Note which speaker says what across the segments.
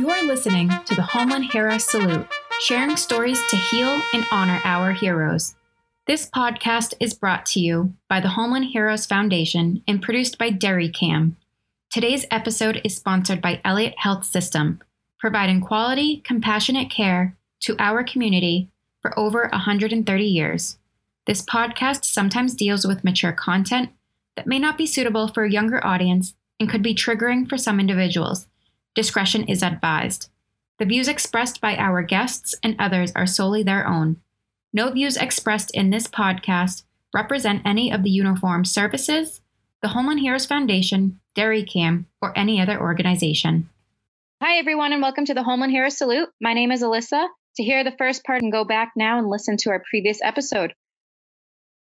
Speaker 1: You're listening to the Homeland Hero Salute, sharing stories to heal and honor our heroes. This podcast is brought to you by the Homeland Heroes Foundation and produced by DerryCam. Today's episode is sponsored by Elliot Health System, providing quality, compassionate care to our community for over 130 years. This podcast sometimes deals with mature content that may not be suitable for a younger audience and could be triggering for some individuals. Discretion is advised. The views expressed by our guests and others are solely their own. No views expressed in this podcast represent any of the uniformed services, the Homeland Heroes Foundation, DerryCam, or any other organization. Hi, everyone, and welcome to the Homeland Heroes Salute. My name is Alyssa. To hear the first part and go back now and listen to our previous episode.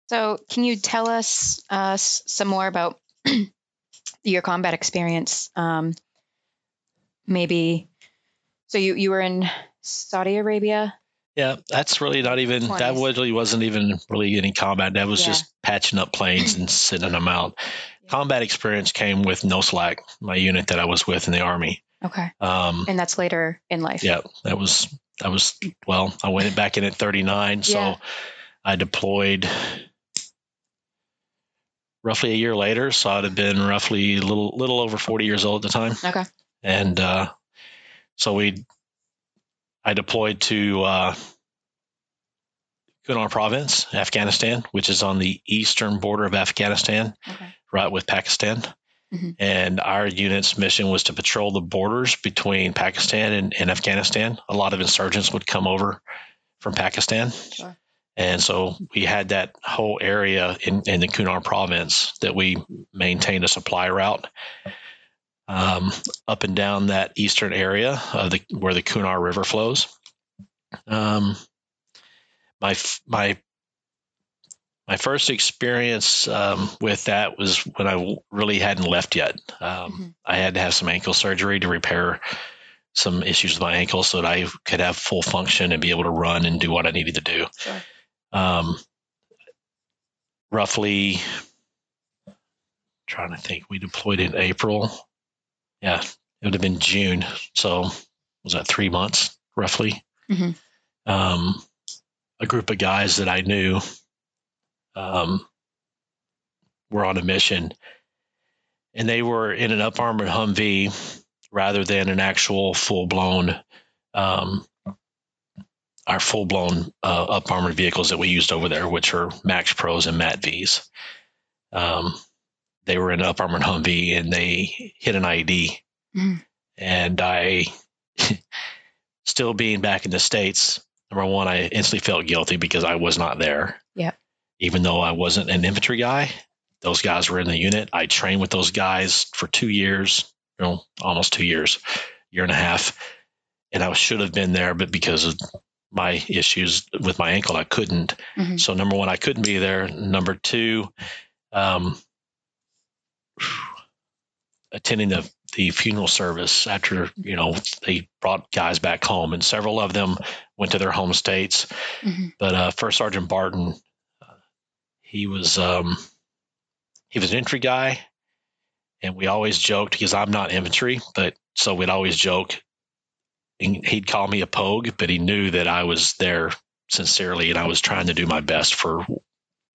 Speaker 2: So, can you tell us uh, some more about your combat experience? Um, maybe. So you you were in Saudi Arabia.
Speaker 3: Yeah, that's really not even
Speaker 2: 20s.
Speaker 3: that really wasn't even really any combat. That was
Speaker 2: Yeah.
Speaker 3: just patching up planes and sending them out.
Speaker 2: Yeah.
Speaker 3: Combat experience came with no slack, my unit that I was with in the army.
Speaker 2: Okay,
Speaker 3: Um,
Speaker 2: and that's later in life.
Speaker 3: yeah, that was that was well. I went back in at 39, so I deployed roughly a year later. So I'd have been roughly a little little over 40 years old at the time.
Speaker 2: Okay.
Speaker 3: And uh, so we I deployed to uh, Kunar Province, Afghanistan, which is on the eastern border of Afghanistan,
Speaker 2: Okay.
Speaker 3: right with Pakistan.
Speaker 2: Mhm.
Speaker 3: And our unit's mission was to patrol the borders between Pakistan and, and Afghanistan. A lot of insurgents would come over from Pakistan.
Speaker 2: Sure.
Speaker 3: And so we had that whole area in, in the Kunar province that we maintained a supply route um, up and down that eastern area of the where the Kunar River flows. Um, my my my first experience um, with that was when I really hadn't left yet. Um,
Speaker 2: Mhm.
Speaker 3: I had to have some ankle surgery to repair some issues with my ankle so that I could have full function and be able to run and do what I needed to do.
Speaker 2: Sure.
Speaker 3: Um, roughly, trying to think, we deployed in April. Yeah, it would have been June. So was that three months roughly?
Speaker 2: Mhm.
Speaker 3: Um, a group of guys that I knew um, were on a mission, and they were in an up armored Humvee rather than an actual full blown. Um, our full blown uh, up armored vehicles that we used over there, which are MaxxPros and M-ATVs. Um, they were in an up armored Humvee and they hit an IED.
Speaker 2: Mhm.
Speaker 3: And I, still being back in the States, number one, I instantly felt guilty because I was not there.
Speaker 2: Yeah.
Speaker 3: Even though I wasn't an infantry guy, those guys were in the unit. I trained with those guys for two years, you know, almost two years, year and a half. And I should have been there, but because of my issues with my ankle, I couldn't.
Speaker 2: Mhm.
Speaker 3: So number one, I couldn't be there. Number two, um, attending the the funeral service after you know they brought guys back home, and several of them went to their home states.
Speaker 2: Mhm.
Speaker 3: But uh, First Sergeant Barton, uh, he was um, he was an infantry guy, and we always joked because I'm not infantry, but so we'd always joke. He'd call me a pogue, but he knew that I was there sincerely, and I was trying to do my best for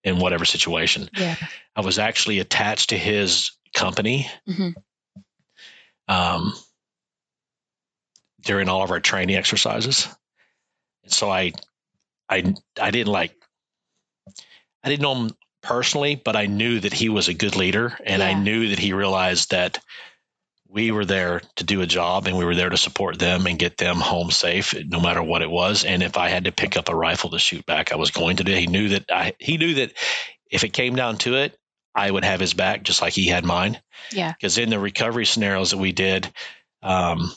Speaker 3: in whatever situation.
Speaker 2: Yeah.
Speaker 3: I was actually attached to his company
Speaker 2: Mhm.
Speaker 3: um, during all of our training exercises. And so I, I, I didn't like, I didn't know him personally, but I knew that he was a good leader, and I knew that he realized that we were there to do a job, and we were there to support them and get them home safe, no matter what it was. And if I had to pick up a rifle to shoot back, I was going to do. it. He knew that I, he knew that if it came down to it, I would have his back just like he had mine
Speaker 2: Yeah.
Speaker 3: because in the recovery scenarios that we did, um,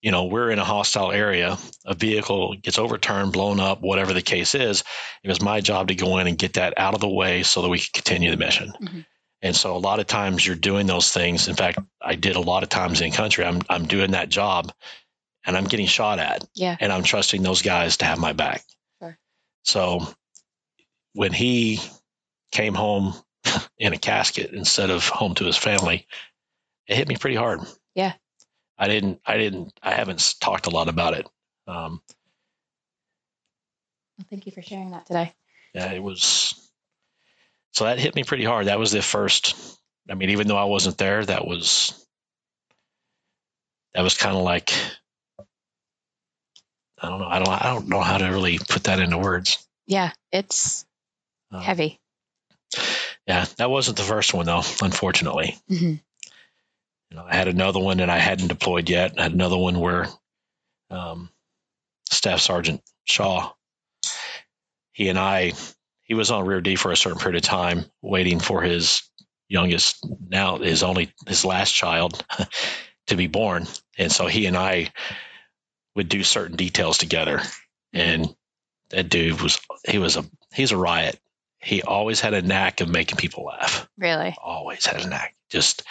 Speaker 3: you know, we're in a hostile area, a vehicle gets overturned, blown up, whatever the case is. It was my job to go in and get that out of the way so that we could continue the mission.
Speaker 2: Mhm.
Speaker 3: And so a lot of times you're doing those things. In fact, I did a lot of times in country. I'm I'm doing that job and I'm getting shot at
Speaker 2: Yeah.
Speaker 3: and I'm trusting those guys to have my back.
Speaker 2: Sure.
Speaker 3: So when he came home in a casket instead of home to his family, it hit me pretty hard.
Speaker 2: Yeah.
Speaker 3: I didn't, I didn't, I haven't talked a lot about it. Um,
Speaker 2: Well, thank you for sharing that today.
Speaker 3: yeah, it was. So that hit me pretty hard. That was the first. I mean, even though I wasn't there, that was. That was kind of like. I don't know. I don't. I don't know how to really put that into words.
Speaker 2: Yeah, it's
Speaker 3: Um,
Speaker 2: heavy.
Speaker 3: Yeah, that wasn't the first one though. Unfortunately,
Speaker 2: hmm
Speaker 3: you know, I had another one that I hadn't deployed yet. I had another one where um, Staff Sergeant Shaw, he and I, he was on rear D for a certain period of time, waiting for his youngest, now his only his last child, to be born, and so he and I would do certain details together. And that dude was he was a he's a riot. He always had a knack of making people laugh
Speaker 2: Really.
Speaker 3: always had a knack. Just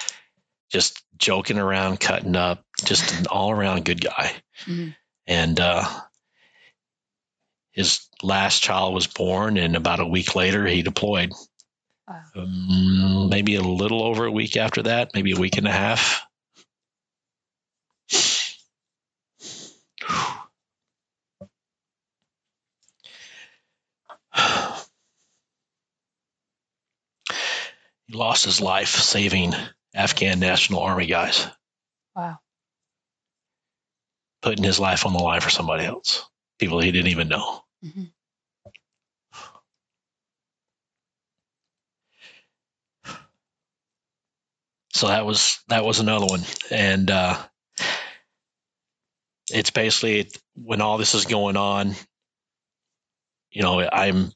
Speaker 3: just joking around, cutting up, just an all around good guy.
Speaker 2: Mhm.
Speaker 3: And uh, his last child was born, and about a week later, he deployed.
Speaker 2: Wow.
Speaker 3: Um, maybe a little over a week after that, maybe a week and a half. He lost his life saving Afghan National Army guys,
Speaker 2: Wow.
Speaker 3: putting his life on the line for somebody else, people he didn't even know.
Speaker 2: hmm
Speaker 3: So that was that was another one, and uh, it's basically when all this is going on. You know, I'm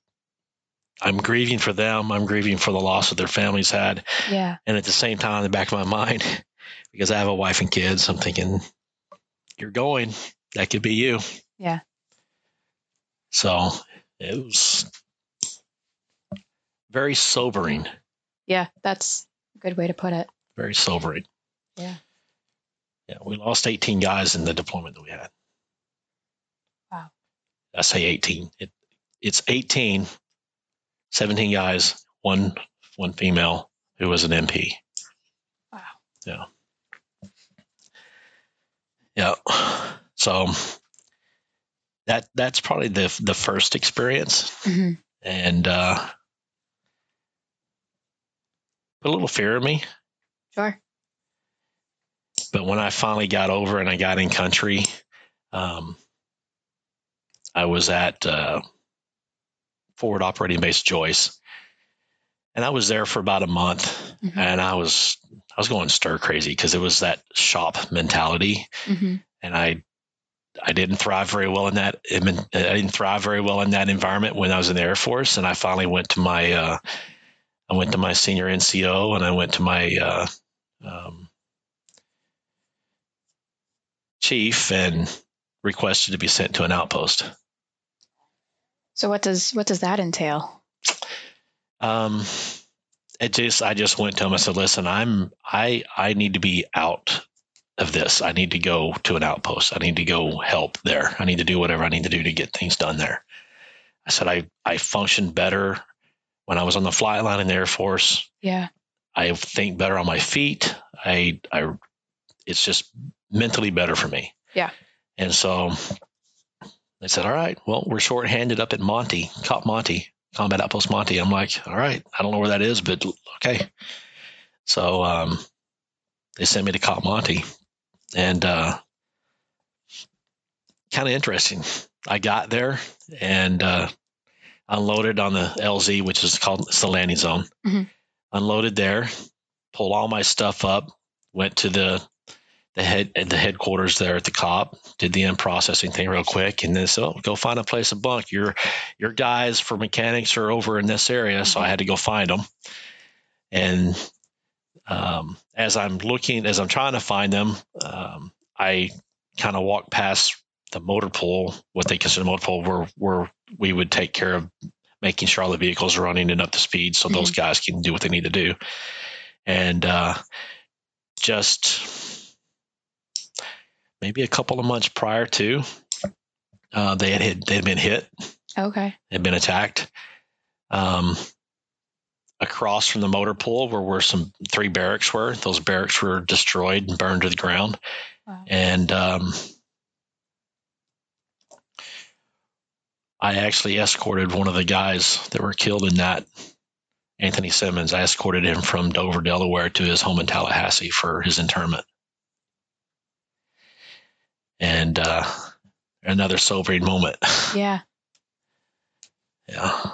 Speaker 3: I'm grieving for them. I'm grieving for the loss that their families had,
Speaker 2: Yeah.
Speaker 3: and at the same time, in the back of my mind, because I have a wife and kids, I'm thinking, "You're going. That could be you."
Speaker 2: Yeah.
Speaker 3: So it was very sobering.
Speaker 2: Yeah. That's a good way to put it.
Speaker 3: Very sobering.
Speaker 2: Yeah.
Speaker 3: Yeah, we lost 18 guys in the deployment that we had.
Speaker 2: Wow.
Speaker 3: I say 18. It, it's 18, 17 guys, one one female who was an MP.
Speaker 2: Wow.
Speaker 3: Yeah. Yeah. So that that's probably the the first experience,
Speaker 2: hmm
Speaker 3: and uh, put a little fear in me.
Speaker 2: Sure.
Speaker 3: but when I finally got over and I got in country, um, I was at uh, Forward Operating Base Joyce, and I was there for about a month,
Speaker 2: Mhm.
Speaker 3: and I was I was going stir crazy because it was that shop mentality,
Speaker 2: hmm
Speaker 3: and I I didn't thrive very well in that. I didn't thrive very well in that environment when I was in the Air Force, and I finally went to my uh, I went to my senior NCO, and I went to my uh, um, chief and requested to be sent to an outpost.
Speaker 2: So what does what does that entail?
Speaker 3: Um, it just I just went to him. I said, "Listen, I'm I I need to be out of this. I need to go to an outpost. I need to go help there. I need to do whatever I need to do to get things done there." I said, "I I functioned better when I was on the flight line in the Air Force.
Speaker 2: Yeah.
Speaker 3: I think better on my feet. I I it's just mentally better for me."
Speaker 2: Yeah.
Speaker 3: And so they said, "All right, well, we're shorthanded up at Monti, Cop Monti." Combat Outpost Monti. I'm like, all right, I don't know where that is, but okay. So um, they sent me to Cop Monti, and uh, kind of interesting. I got there and uh, unloaded on the LZ, which is called it's the landing zone.
Speaker 2: Mhm.
Speaker 3: Unloaded there, pulled all my stuff up, went to the the head the headquarters there at the cop, did the end processing thing real quick, and then so go find a place to bunk. Your your guys for mechanics are over in this area, so I had to go find them. And um, as I'm looking, as I'm trying to find them, um, I kind of walk past the motor pool, what they consider motor pool, where where we would take care of making sure all the vehicles are running and up to speed, so those guys can do what they need to do. And uh, just maybe a couple of months prior to, uh, they had hit, they had been hit,
Speaker 2: Okay.
Speaker 3: had been attacked. Um, across from the motor pool where where some three barracks were. Those barracks were destroyed and burned to the ground.
Speaker 2: Wow.
Speaker 3: And um, I actually escorted one of the guys that were killed in that, Anthony Simmons. I escorted him from Dover, Delaware to his home in Tallahassee for his interment. And uh, another sobering moment.
Speaker 2: Yeah.
Speaker 3: Yeah.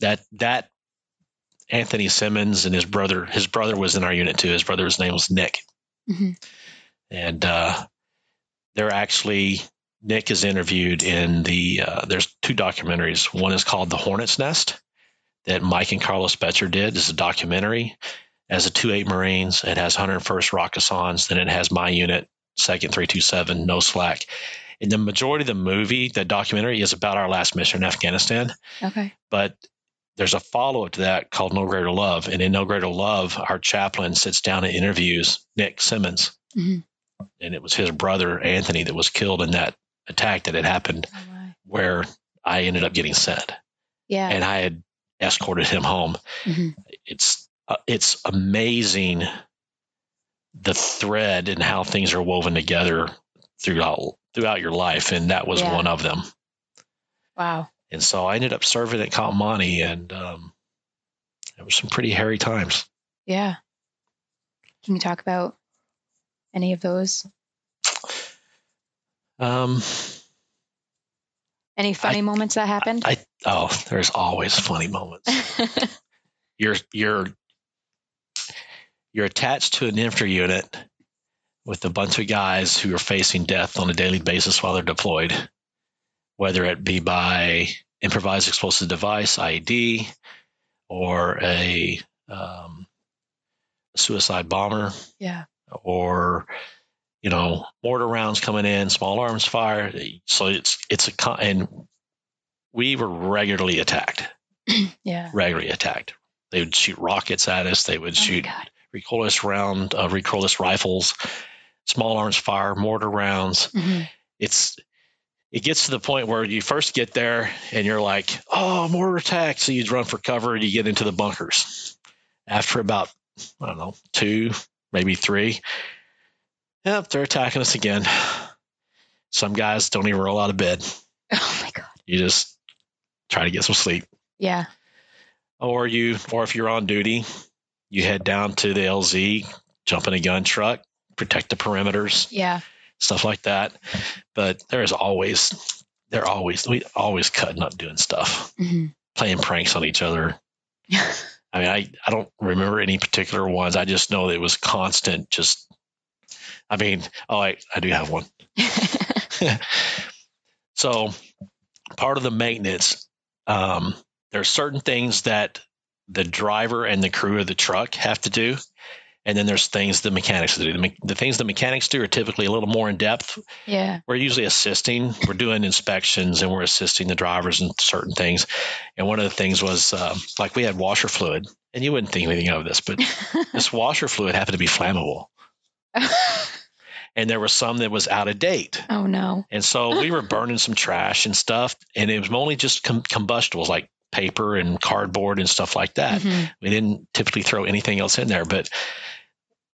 Speaker 3: That that Anthony Simmons and his brother, his brother was in our unit too. His brother's name was Nick.
Speaker 2: hmm
Speaker 3: and uh, they're actually Nick is interviewed in the. Uh, there's two documentaries. One is called The Hornet's Nest that Mike and Carlos Boettcher did. It's a documentary. As a two eight Marines, it has 101st Rakkasans. Then it has my unit, Second 327, No Slack. And the majority of the movie, the documentary, is about our last mission in Afghanistan.
Speaker 2: Okay.
Speaker 3: But there's a follow up to that called No Greater Love. And in No Greater Love, our chaplain sits down and interviews Nick Simmons
Speaker 2: Mhm.
Speaker 3: and it was his brother Anthony that was killed in that attack that had happened
Speaker 2: Oh,
Speaker 3: where I ended up getting sent
Speaker 2: Yeah.
Speaker 3: and I had escorted him home.
Speaker 2: Mhm.
Speaker 3: It's uh, it's amazing the thread and how things are woven together throughout throughout your life and that was
Speaker 2: Yeah.
Speaker 3: one of them.
Speaker 2: Wow.
Speaker 3: And so I ended up serving at Kalamani and um it was some pretty hairy times.
Speaker 2: Yeah. Can you talk about any of those?
Speaker 3: Um
Speaker 2: Any funny moments that happened?
Speaker 3: I oh, there's always funny moments. you're you're you're attached to an infantry unit with a bunch of guys who are facing death on a daily basis while they're deployed, whether it be by improvised explosive device (IED) or a um, suicide bomber,
Speaker 2: yeah.
Speaker 3: or you know mortar rounds coming in, small arms fire. So it's it's a con- and we were regularly attacked
Speaker 2: Yeah.
Speaker 3: regularly attacked. They would shoot rockets at us. They would
Speaker 2: Oh
Speaker 3: shoot recoilless round, uh, recoilless rifles, small arms fire, mortar rounds.
Speaker 2: Mhm.
Speaker 3: It's it gets to the point where you first get there and you're like, oh, mortar attack. So you run for cover and you get into the bunkers. After about I don't know two, maybe three, yep, they're attacking us again. Some guys don't even roll out of bed.
Speaker 2: Oh my God.
Speaker 3: You just try to get some sleep.
Speaker 2: Yeah.
Speaker 3: or you or if you're on duty you head down to the lz jump in a gun truck protect the perimeters
Speaker 2: Yeah.
Speaker 3: Stuff like that. But there's always they're always we always cutting up doing stuff
Speaker 2: hmm
Speaker 3: playing pranks on each other. I mean i i don't remember any particular ones. I just know that it was constant just i mean oh i i do have one. So part of the maintenance um, there are certain things that the driver and the crew of the truck have to do and then there's things the mechanics do. The, me- the things the mechanics do are typically a little more in depth.
Speaker 2: Yeah.
Speaker 3: we're usually assisting. We're doing inspections and we're assisting the drivers in certain things. And one of the things was um, like we had washer fluid and you wouldn't think anything of this but this washer fluid happened to be flammable. And there was some that was out of date.
Speaker 2: Oh no.
Speaker 3: and so we were burning some trash and stuff, and it was only just com- combustibles like paper and cardboard and stuff like that.
Speaker 2: Mhm.
Speaker 3: We didn't typically throw anything else in there. But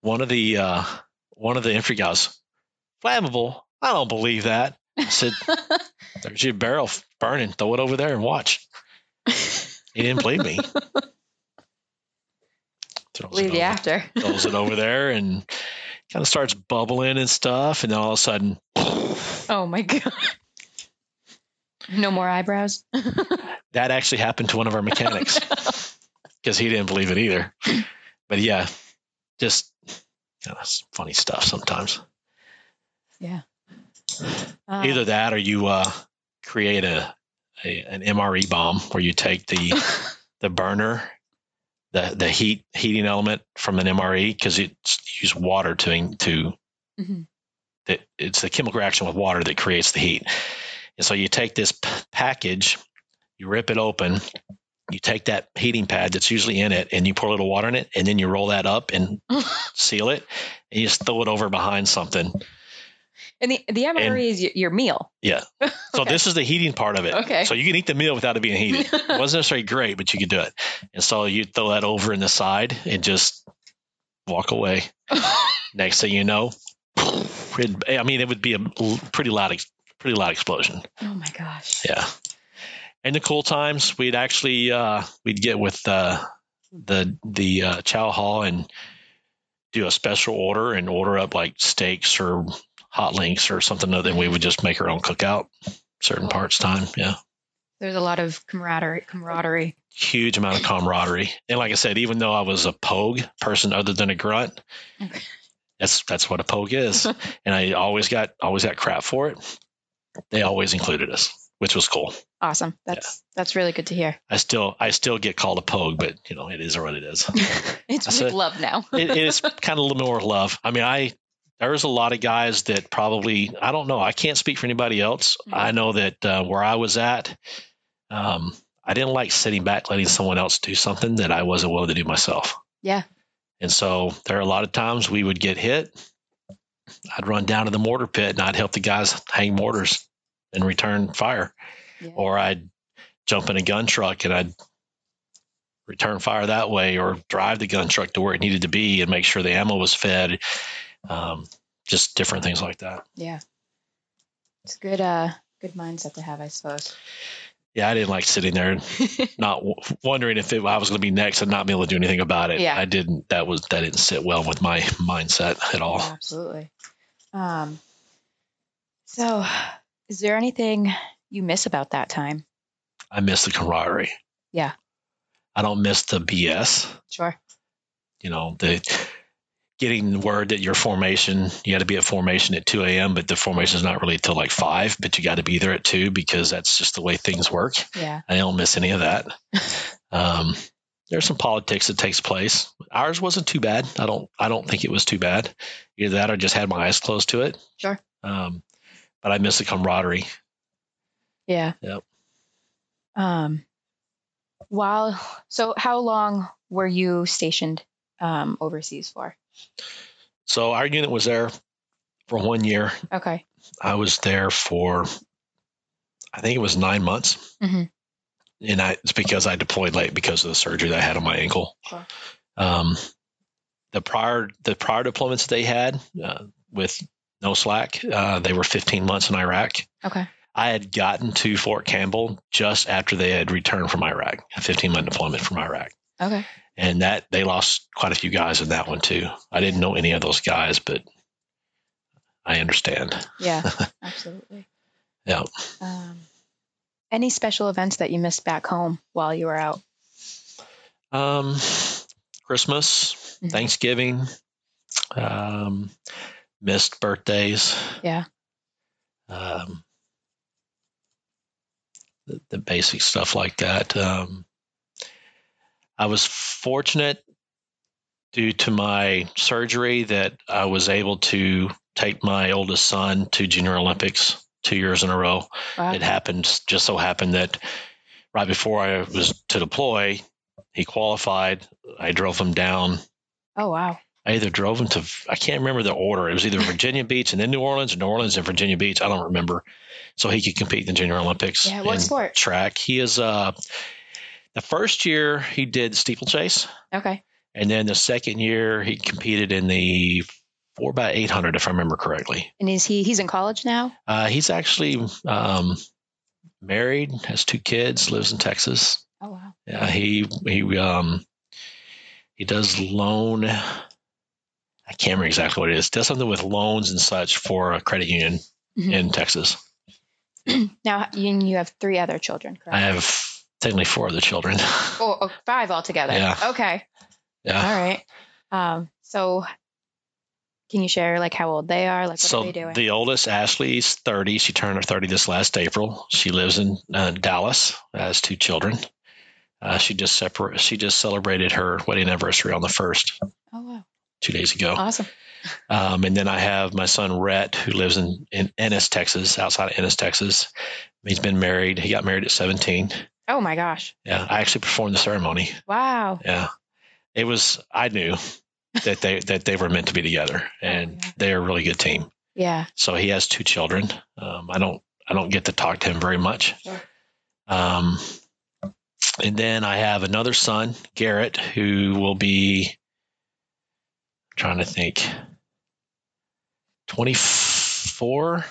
Speaker 3: one of the uh, one of the infantry guys, flammable. I don't believe that. I said, "There's your barrel burning. Throw it over there and watch." He didn't believe me. Throws it
Speaker 2: Leave you
Speaker 3: over-
Speaker 2: after.
Speaker 3: throws it over there and kind of starts bubbling and stuff, and then all of a sudden.
Speaker 2: Oh my God. No more eyebrows.
Speaker 3: That actually happened to one of our mechanics because he didn't believe it either. But yeah, just kind of funny stuff sometimes.
Speaker 2: Uh,
Speaker 3: Either that or you uh, create a, a an MRE bomb where you take the the burner, the the heat heating element from an MRE because it's use water to to
Speaker 2: Mhm.
Speaker 3: that it's the chemical reaction with water that creates the heat. And so you take this p- package, you rip it open, you take that heating pad that's usually in it, and you pour a little water in it, and then you roll that up and seal it, and you just throw it over behind something.
Speaker 2: And the the MRE is y- your meal.
Speaker 3: Yeah. So
Speaker 2: Okay.
Speaker 3: this is the heating part of it.
Speaker 2: Okay.
Speaker 3: So you can eat the meal without it being heated. it wasn't necessarily great, but you could do it. And so you throw that over in the side and just walk away. Next thing you know, it, I mean, it would be a pretty loud, pretty loud explosion.
Speaker 2: oh my gosh.
Speaker 3: Yeah. In the cool times, we'd actually uh, we'd get with uh, the the uh, chow hall and do a special order and order up like steaks or hot links or something. Then we would just make our own cookout certain parts time. Yeah.
Speaker 2: There's a lot of camaraderie. Camaraderie.
Speaker 3: huge amount of camaraderie. And like I said, even though I was a pogue person other than a grunt, that's that's what a pogue is. and I always got always got crap for it. They always included us, which was cool.
Speaker 2: Awesome. That's that's really good to hear.
Speaker 3: I still I still get called a pogue, but you know, it is what it is.
Speaker 2: it's with
Speaker 3: it.
Speaker 2: love now.
Speaker 3: it, it is kind of a little more love. I mean, I there's a lot of guys that probably I don't know. I can't speak for anybody else.
Speaker 2: Mhm.
Speaker 3: I know that uh, where I was at, um, I didn't like sitting back letting someone else do something that I wasn't willing to do myself.
Speaker 2: Yeah.
Speaker 3: And so there are a lot of times we would get hit. I'd run down to the mortar pit and I'd help the guys hang mortars and return fire,
Speaker 2: Yeah.
Speaker 3: or I'd jump in a gun truck and I'd return fire that way or drive the gun truck to where it needed to be and make sure the ammo was fed um, just different things like that
Speaker 2: yeah. It's good. Uh, good mindset to have, I suppose.
Speaker 3: yeah i didn't like sitting there and not w- wondering if it, i was going to be next and not be able to do anything about it
Speaker 2: Yeah.
Speaker 3: i didn't that was that didn't sit well with my mindset at all
Speaker 2: Absolutely. Um. So, is there anything you miss about that time?
Speaker 3: i miss the camaraderie
Speaker 2: Yeah.
Speaker 3: i don't miss the bs
Speaker 2: Sure.
Speaker 3: you know the getting word that your formation you got to be at formation at 2 a.m but the formation is not really till like 5 but you got to be there at 2 because that's just the way things work
Speaker 2: Yeah.
Speaker 3: i don't miss any of that um, there's some politics that takes place ours wasn't too bad i don't i don't think it was too bad either that or just had my eyes closed to it
Speaker 2: Sure.
Speaker 3: um, but i miss the camaraderie
Speaker 2: Yeah.
Speaker 3: Yep.
Speaker 2: Um. While so, how long were you stationed um, overseas for?
Speaker 3: so our unit was there for one year
Speaker 2: Okay.
Speaker 3: I was there for, I think it was nine months.
Speaker 2: mm-hmm.
Speaker 3: And I, it's because I deployed late because of the surgery that I had on my ankle.
Speaker 2: Sure.
Speaker 3: Um, the prior, the prior deployments they had uh, with no slack, uh, they were 15 months in Iraq.
Speaker 2: Okay.
Speaker 3: I had gotten to Fort Campbell just after they had returned from Iraq, a 15 month deployment from Iraq.
Speaker 2: Okay.
Speaker 3: And that they lost quite a few guys in that one too. I didn't know any of those guys, but I understand.
Speaker 2: Yeah. absolutely.
Speaker 3: Yeah.
Speaker 2: Um. Any special events that you missed back home while you were out?
Speaker 3: Um, Christmas,
Speaker 2: Mhm.
Speaker 3: Thanksgiving, um, missed birthdays.
Speaker 2: Yeah.
Speaker 3: Um, the, the basic stuff like that. Um, I was fortunate due to my surgery that I was able to take my oldest son to Junior Olympics two years in a row
Speaker 2: Wow.
Speaker 3: it happened just so happened that right before I was to deploy, he qualified. I drove him down.
Speaker 2: Oh wow.
Speaker 3: I either drove him to I can't remember the order. It was either Virginia Beach and then New Orleans, or New Orleans and Virginia Beach. I don't remember. So he could compete in the Junior Olympics.
Speaker 2: Yeah. What sport?
Speaker 3: Track. He is uh the first year he did steeplechase,
Speaker 2: Okay.
Speaker 3: and then the second year he competed in the four by eight hundred, if I remember correctly.
Speaker 2: And is he? He's in college now.
Speaker 3: Uh, he's actually um, married, has two kids, lives in Texas.
Speaker 2: Oh wow.
Speaker 3: Yeah, he he um he does loan. I can't remember exactly what it is. Does something with loans and such for a credit union
Speaker 2: Mhm.
Speaker 3: in Texas.
Speaker 2: Now you, you have three other children, correct?
Speaker 3: I have technically four other children.
Speaker 2: oh, oh, five altogether.
Speaker 3: Yeah.
Speaker 2: Okay.
Speaker 3: yeah.
Speaker 2: All right. Um. So, can you share like how old they are? Like what
Speaker 3: so
Speaker 2: are they doing?
Speaker 3: So, the oldest, Ashley's 30. She turned her 30 this last April. She lives in uh, Dallas, has two children. Uh, she just separ- She just celebrated her wedding anniversary on the first
Speaker 2: oh wow.
Speaker 3: Two days ago.
Speaker 2: Awesome.
Speaker 3: Um, and then I have my son Rhett, who lives in, in Ennis, Texas, outside of Ennis, Texas. He's been married. He got married at 17.
Speaker 2: Oh my gosh.
Speaker 3: Yeah, I actually performed the ceremony.
Speaker 2: Wow.
Speaker 3: Yeah, it was. I knew that they that they were meant to be together, and
Speaker 2: Yeah.
Speaker 3: they're a really good team.
Speaker 2: Yeah.
Speaker 3: So he has two children. Um, I don't I don't get to talk to him very much.
Speaker 2: Sure.
Speaker 3: Um, and then I have another son, Garrett, who will be trying to think 24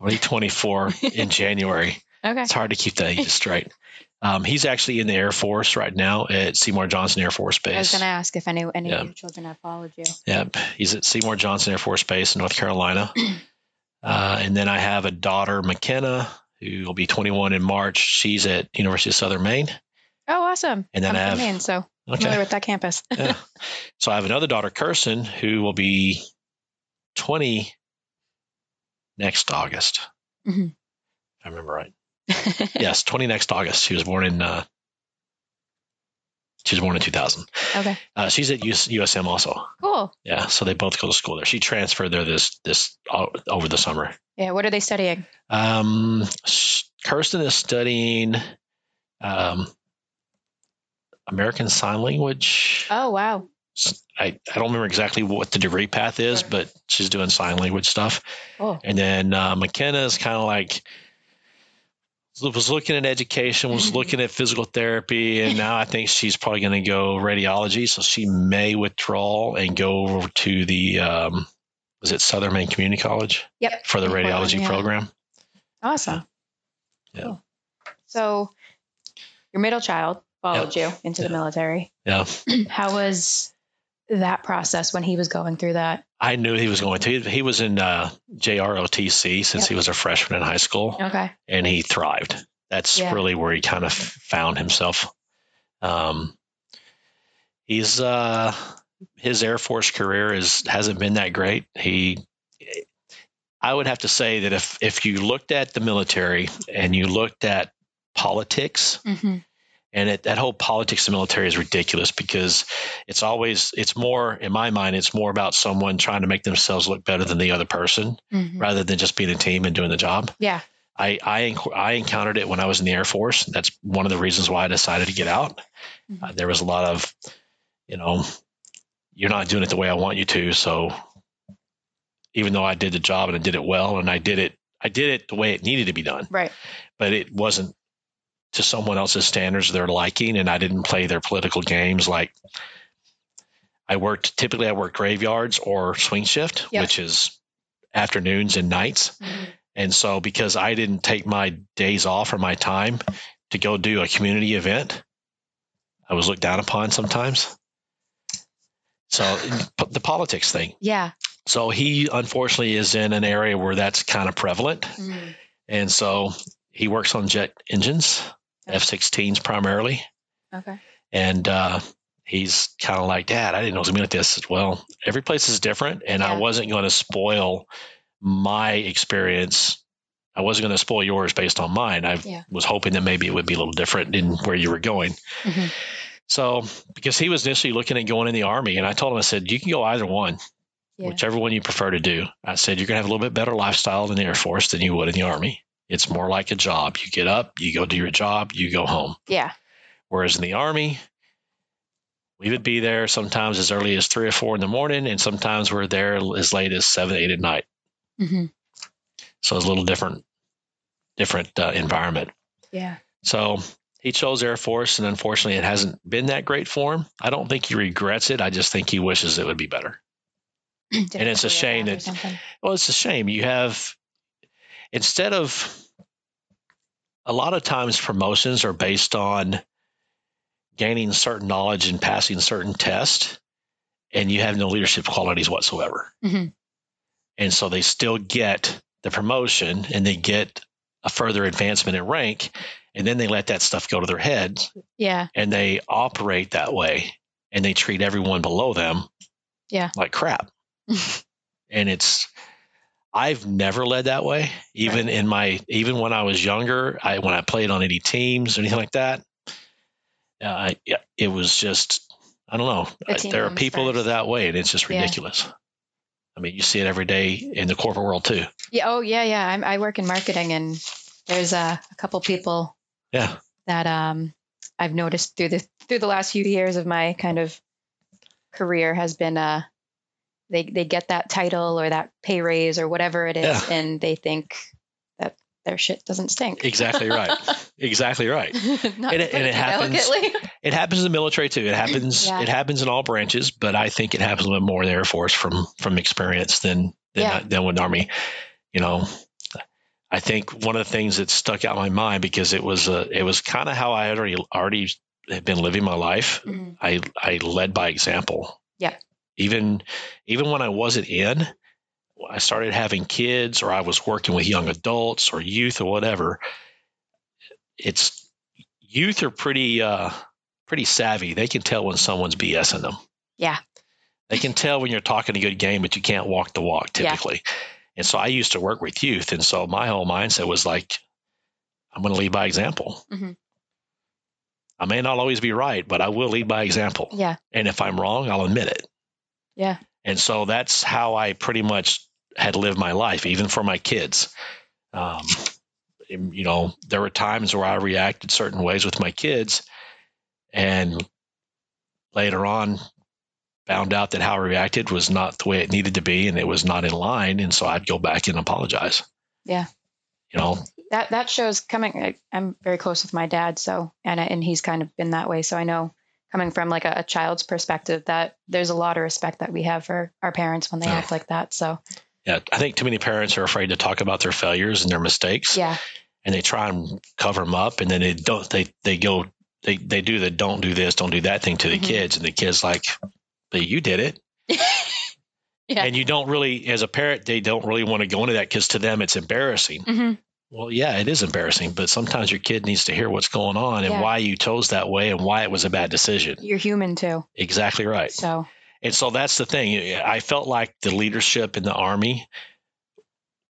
Speaker 3: Only 24 in January.
Speaker 2: Okay.
Speaker 3: It's hard to keep that straight. Um, he's actually in the Air Force right now at Seymour Johnson Air Force Base.
Speaker 2: I was going to ask if any any
Speaker 3: Yeah.
Speaker 2: of your children have followed you.
Speaker 3: Yep. He's at Seymour Johnson Air Force Base in North Carolina. Uh, and then I have a daughter, McKenna, who will be 21 in March. She's at University of Southern Maine.
Speaker 2: Oh, awesome.
Speaker 3: And then
Speaker 2: I'm
Speaker 3: I have-
Speaker 2: so familiar
Speaker 3: Okay.
Speaker 2: with that campus.
Speaker 3: yeah. So I have another daughter, Kirsten, who will be 20 next August.
Speaker 2: Mhm.
Speaker 3: If I remember right. Yes, 20 next August. She was born in, uh, she was born in 2000.
Speaker 2: okay.
Speaker 3: Uh, she's at US, USM also.
Speaker 2: Cool.
Speaker 3: Yeah. So they both go to school there. She transferred there this, this, o- over the summer.
Speaker 2: Yeah. What are they studying?
Speaker 3: Um, Kirsten is studying um, American Sign Language.
Speaker 2: Oh, wow.
Speaker 3: I, I don't remember exactly what the degree path is,
Speaker 2: Sure.
Speaker 3: but she's doing sign language stuff.
Speaker 2: Cool.
Speaker 3: And then uh, McKenna is kind of like was looking at education, was looking at physical therapy, and now I think she's probably going to go radiology. So she may withdraw and go over to the um, was it Southern Maine Community College
Speaker 2: Yep.
Speaker 3: for the radiology
Speaker 2: yeah.
Speaker 3: program.
Speaker 2: Awesome.
Speaker 3: Yeah.
Speaker 2: Cool. So your middle child followed you into the military.
Speaker 3: Yeah.
Speaker 2: How was that process when he was going through that?
Speaker 3: I knew he was going to. He, he was in uh, JROTC since
Speaker 2: Yep.
Speaker 3: he was a freshman in high school,
Speaker 2: Okay.
Speaker 3: and he thrived. That's
Speaker 2: Yeah.
Speaker 3: really where he kind of found himself. Um, he's uh, his Air Force career is hasn't been that great. He, I would have to say that if if you looked at the military and you looked at politics,
Speaker 2: Mm-hmm.
Speaker 3: And it, that whole politics of military is ridiculous because it's always it's more in my mind it's more about someone trying to make themselves look better than the other person
Speaker 2: Mm-hmm.
Speaker 3: rather than just being a team and doing the job
Speaker 2: Yeah.
Speaker 3: I, I I encountered it when I was in the Air Force. That's one of the reasons why I decided to get out.
Speaker 2: Mhm.
Speaker 3: Uh, there was a lot of, you know, you're not doing it the way I want you to. So even though I did the job and I did it well and I did it, I did it the way it needed to be done,
Speaker 2: Right.
Speaker 3: but it wasn't to someone else's standards, their liking, and I didn't play their political games. Like I worked typically, I worked graveyards or swing shift,
Speaker 2: Yep.
Speaker 3: which is afternoons and nights. And so, because I didn't take my days off or my time to go do a community event, I was looked down upon sometimes. So, the politics thing.
Speaker 2: Yeah.
Speaker 3: So, he unfortunately is in an area where that's kind of prevalent.
Speaker 2: Mhm.
Speaker 3: And so, he works on jet engines,
Speaker 2: Okay.
Speaker 3: F 16s primarily.
Speaker 2: Okay.
Speaker 3: And uh, he's kind of like, Dad, I didn't know it was going to be like this. Well, every place is different. And I wasn't going to spoil my experience. I wasn't going to spoil yours based on mine. I
Speaker 2: Yeah.
Speaker 3: was hoping that maybe it would be a little different in where you were going.
Speaker 2: Mhm.
Speaker 3: So, because he was initially looking at going in the Army, and I told him, I said, you can go either one,
Speaker 2: Yeah.
Speaker 3: whichever one you prefer to do. I said, you're going to have a little bit better lifestyle in the Air Force than you would in the Army. It's more like a job. You get up, you go do your job, you go home.
Speaker 2: Yeah.
Speaker 3: Whereas in the Army, we would be there sometimes as early as three or four in the morning, and sometimes we're there as late as seven, eight at night.
Speaker 2: Mm-hmm.
Speaker 3: So it's a little different, different uh, environment.
Speaker 2: Yeah.
Speaker 3: So he chose Air Force, and unfortunately, it hasn't been that great for him. I don't think he regrets it. I just think he wishes it would be better.
Speaker 2: and
Speaker 3: it's a shame that- Well, it's a shame. You have, instead of, a lot of times promotions are based on gaining certain knowledge and passing certain tests, and you have no leadership qualities whatsoever.
Speaker 2: Mhm.
Speaker 3: And so they still get the promotion and they get a further advancement in rank, and then they let that stuff go to their heads
Speaker 2: Yeah.
Speaker 3: and they operate that way and they treat everyone below them
Speaker 2: Yeah.
Speaker 3: like crap. and it's I've never led that way. Even in my even when I was younger, I when I played on any teams or anything like that, uh, I, it was just I don't know.
Speaker 2: The
Speaker 3: I- there are people that are that way, and it's just
Speaker 2: Yeah.
Speaker 3: ridiculous. I mean, you see it every day in the corporate world too.
Speaker 2: Yeah. Oh, yeah. Yeah. I'm, I work in marketing, and there's a, a couple people
Speaker 3: Yeah,
Speaker 2: that um, I've noticed through the through the last few years of my kind of career has been uh, they they get that title or that pay raise or whatever it is,
Speaker 3: Yeah.
Speaker 2: and they think that their shit doesn't stink.
Speaker 3: Exactly right. exactly right. And it- and it happens- It happens in the military too. It happens.
Speaker 2: Yeah.
Speaker 3: It happens in all branches, but I think it happens a little more in the Air Force from from experience than than,
Speaker 2: Yeah.
Speaker 3: than with the Army. You know, I think one of the things that stuck out in my mind because it was uh, it was kind of how I had already already had been living my life.
Speaker 2: Mhm.
Speaker 3: I I led by example. Even even when I wasn't in, I started having kids or I was working with young adults or youth or whatever. It's youth are pretty uh pretty savvy. They can tell when someone's BSing them.
Speaker 2: Yeah.
Speaker 3: They can tell when you're talking a good game, but you can't walk the walk typically. Yeah. And so I used to work with youth. And so my whole mindset was like, I'm going to lead by example.
Speaker 2: Mm-hmm.
Speaker 3: I may not always be right, but I will lead by example.
Speaker 2: Yeah.
Speaker 3: And if I'm wrong, I'll admit it.
Speaker 2: Yeah.
Speaker 3: And so that's how I pretty much had lived my life, even for my kids. Um, you know, there were times where I reacted certain ways with my kids, and later on found out that how I reacted was not the way it needed to be, and it was not in line. And so I'd go back and apologize.
Speaker 2: Yeah.
Speaker 3: You know,
Speaker 2: that that shows coming I, i'm very close with my dad so and and he's kind of been that way so i know coming from like a, a child's perspective that there's a lot of respect that we have for our parents when they
Speaker 3: Yeah.
Speaker 2: act like that so
Speaker 3: yeah, I think too many parents are afraid to talk about their failures and their mistakes.
Speaker 2: yeah
Speaker 3: and they try and cover them up and then they don't they they go they they do the don't do this don't do that thing to the
Speaker 2: Mhm.
Speaker 3: kids and the kids like but you did it
Speaker 2: Yeah.
Speaker 3: and you don't really as a parent they don't really want to go into that because to them it's embarrassing
Speaker 2: hmm
Speaker 3: well yeah it is embarrassing but sometimes your kid needs to hear what's going on and
Speaker 2: Yeah.
Speaker 3: why you chose that way and why it was a bad decision
Speaker 2: you're human too
Speaker 3: exactly right
Speaker 2: so
Speaker 3: and so that's the thing. I felt like the leadership in the Army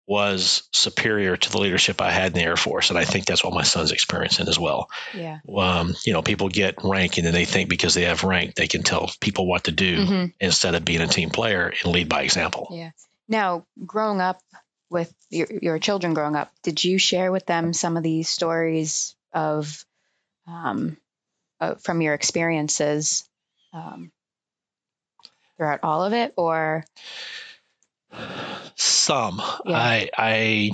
Speaker 3: was superior to the leadership I had in the Air Force. And I think that's what my son's experiencing as well.
Speaker 2: yeah
Speaker 3: Um, you know, people get rank and then they think because they have rank, they can tell people what to do
Speaker 2: hmm
Speaker 3: instead of being a team player and lead by example.
Speaker 2: yeah now growing up with your, your children growing up did you share with them some of these stories of um, uh, from your experiences um, throughout all of it or
Speaker 3: Some.
Speaker 2: Yeah.
Speaker 3: I I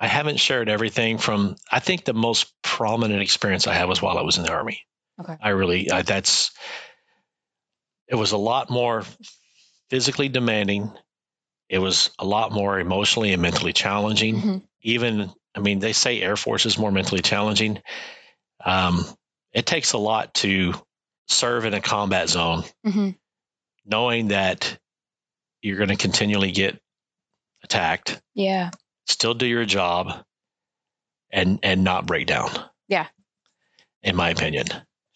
Speaker 3: I haven't shared everything from I think the most prominent experience I had was while I was in the army.
Speaker 2: Okay.
Speaker 3: I really I, that's it was a lot more physically demanding. It was a lot more emotionally and mentally challenging.
Speaker 2: Mhm.
Speaker 3: Even I mean they say Air Force is more mentally challenging. Um, it takes a lot to serve in a combat zone
Speaker 2: Mhm.
Speaker 3: knowing that you're going to continually get attacked,
Speaker 2: yeah
Speaker 3: still do your job, and and not break down.
Speaker 2: Yeah.
Speaker 3: in my opinion.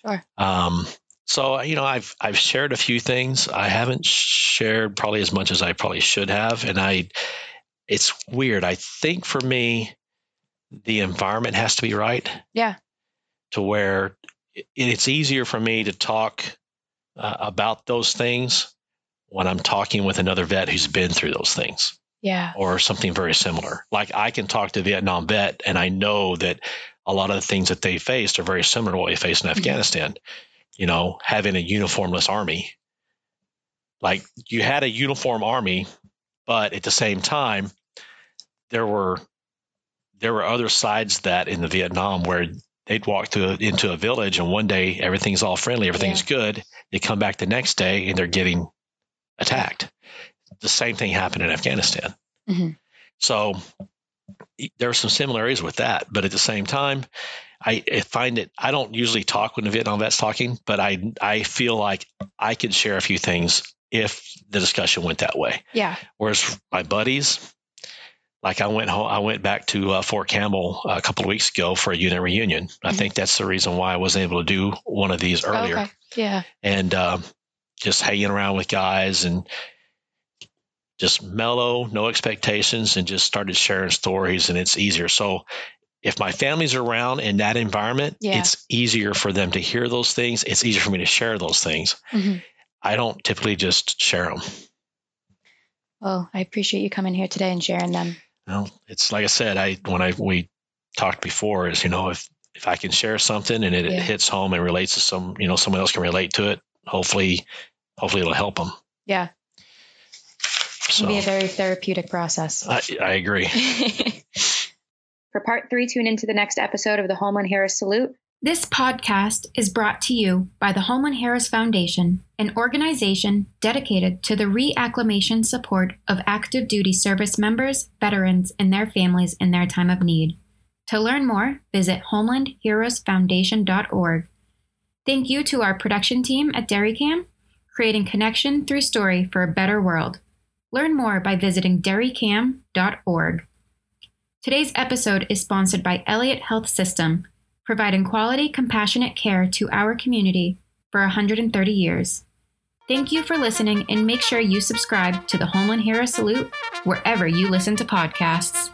Speaker 2: Sure.
Speaker 3: Um, so you know, I've I've shared a few things. I haven't shared probably as much as I probably should have, and I. It's weird. I think for me, the environment has to be right.
Speaker 2: Yeah.
Speaker 3: To where it's easier for me to talk uh, about those things when I'm talking with another vet who's been through those things
Speaker 2: yeah
Speaker 3: or something very similar. Like I can talk to a Vietnam vet and I know that a lot of the things that they faced are very similar to what we faced in
Speaker 2: Mhm.
Speaker 3: Afghanistan. You know, having a uniformless army. Like you had a uniform army, but at the same time, there were there were other sides that in the Vietnam where they'd walk through into a village and one day everything's all friendly, everything's good. They come back the next day and they're getting attacked. The same thing happened in Afghanistan.
Speaker 2: Mhm.
Speaker 3: So there are some similarities with that, but at the same time, I, I find it. I don't usually talk when the Vietnam vet's talking, but I I feel like I could share a few things if the discussion went that way.
Speaker 2: yeah
Speaker 3: Whereas my buddies, like I went home, I went back to uh, Fort Campbell a couple of weeks ago for a unit reunion. I
Speaker 2: Mhm.
Speaker 3: think that's the reason why I wasn't able to do one of these earlier
Speaker 2: okay yeah
Speaker 3: and um, just hanging around with guys and just mellow, no expectations, and just started sharing stories. And it's easier. So if my family's around in that environment,
Speaker 2: Yeah.
Speaker 3: it's easier for them to hear those things. It's easier for me to share those things.
Speaker 2: Mhm.
Speaker 3: I don't typically just share them.
Speaker 2: well i appreciate you coming here today and sharing them
Speaker 3: Well, it's like I said, I when I we talked before is you know if if I can share something and it,
Speaker 2: Yeah.
Speaker 3: it hits home and relates to some you know someone else can relate to it, hopefully hopefully it'll help them.
Speaker 2: yeah
Speaker 4: It can be a very therapeutic process.
Speaker 3: I, I agree.
Speaker 4: For part three, tune into the next episode of the Homeland Heroes Salute.
Speaker 2: This podcast is brought to you by the Homeland Heroes Foundation, an organization dedicated to the reacclimation support of active duty service members, veterans, and their families in their time of need. To learn more, visit homelandheroesfoundation.org. Thank you to our production team at DerryCam, creating connection through story for a better world. Learn more by visiting derrycam.org. Today's episode is sponsored by Elliot Health System, providing quality, compassionate care to our community for 130 years. Thank you for listening and make sure you subscribe to the Homeland Heroes Salute wherever you listen to podcasts.